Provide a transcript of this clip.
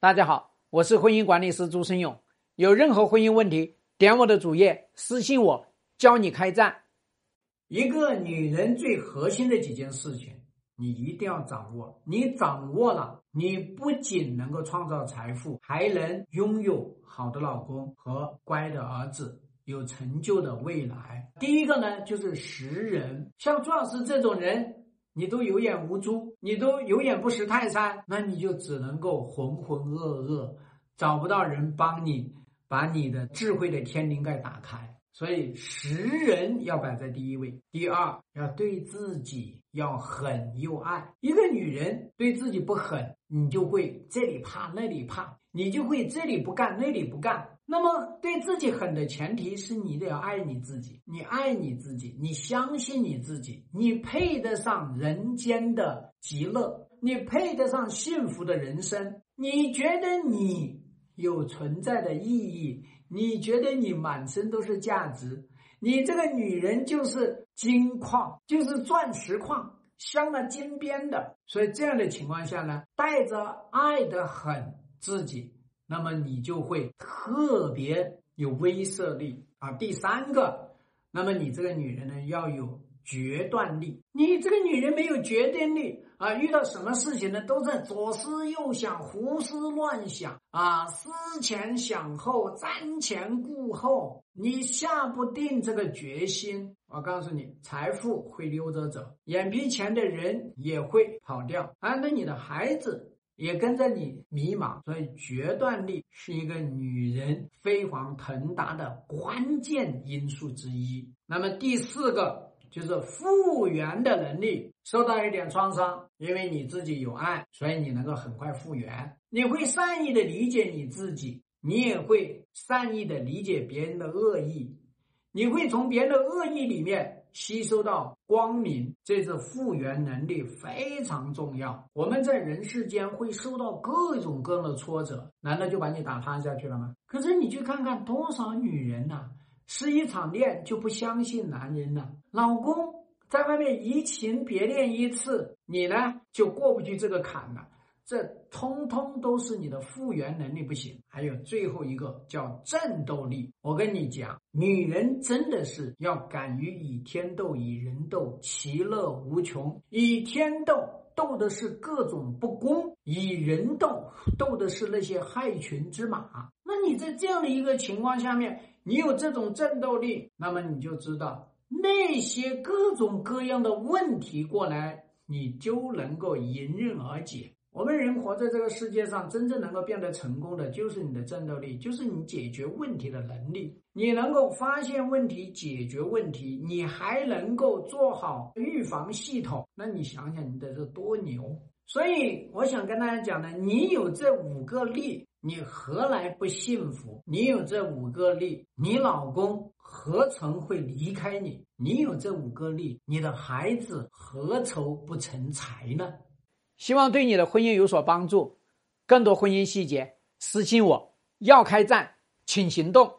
大家好，我是婚姻管理师朱生勇。有任何婚姻问题，点我的主页私信我，教你开战。一个女人最核心的几件事情，你一定要掌握。你掌握了，你不仅能够创造财富，还能拥有好的老公和乖的儿子，有成就的未来。第一个呢，就是识人。像朱老师这种人。你都有眼无珠，你都有眼不识泰山，那你就只能够浑浑噩噩，找不到人帮你把你的智慧的天灵盖打开。所以识人要摆在第一位。第二，要对自己要狠又爱。一个女人对自己不狠，你就会这里怕那里怕，你就会这里不干那里不干。那么对自己狠的前提是你得要爱你自己，你爱你自己，你相信你自己，你配得上人间的极乐，你配得上幸福的人生，你觉得你有存在的意义，你觉得你满身都是价值，你这个女人就是金矿，就是钻石矿，镶了金边的，所以这样的情况下呢，带着爱的很自己。那么你就会特别有威慑力啊！第三个，那么你这个女人呢要有决断力。你这个女人没有决定力啊，遇到什么事情呢都在左思右想、胡思乱想啊，思前想后、瞻前顾后，你下不定这个决心。我告诉你，财富会溜着走，眼皮前的人也会跑掉啊！那你的孩子。也跟着你迷茫，所以决断力是一个女人飞黄腾达的关键因素之一。那么第四个就是复原的能力，受到一点创伤，因为你自己有爱，所以你能够很快复原。你会善意的理解你自己，你也会善意的理解别人的恶意，你会从别人的恶意里面。吸收到光明，这是复原能力非常重要。我们在人世间会受到各种各样的挫折，难道就把你打瘫下去了吗？可是你去看看多少女人呐，失一场恋就不相信男人了，老公在外面移情别恋一次，你呢就过不去这个坎了。这通通都是你的复原能力不行，还有最后一个叫战斗力。我跟你讲，女人真的是要敢于以天斗，以人斗，其乐无穷。以天斗，斗的是各种不公；以人斗，斗的是那些害群之马。那你在这样的一个情况下面，你有这种战斗力，那么你就知道那些各种各样的问题过来，你就能够迎刃而解。我们人活在这个世界上，真正能够变得成功的，就是你的战斗力，就是你解决问题的能力。你能够发现问题、解决问题，你还能够做好预防系统，那你想想，你的这多牛！所以我想跟大家讲呢，你有这五个力，你何来不幸福？你有这五个力，你老公何曾会离开你？你有这五个力，你的孩子何愁不成才呢？希望对你的婚姻有所帮助。更多婚姻细节，私信我。要开战，请行动。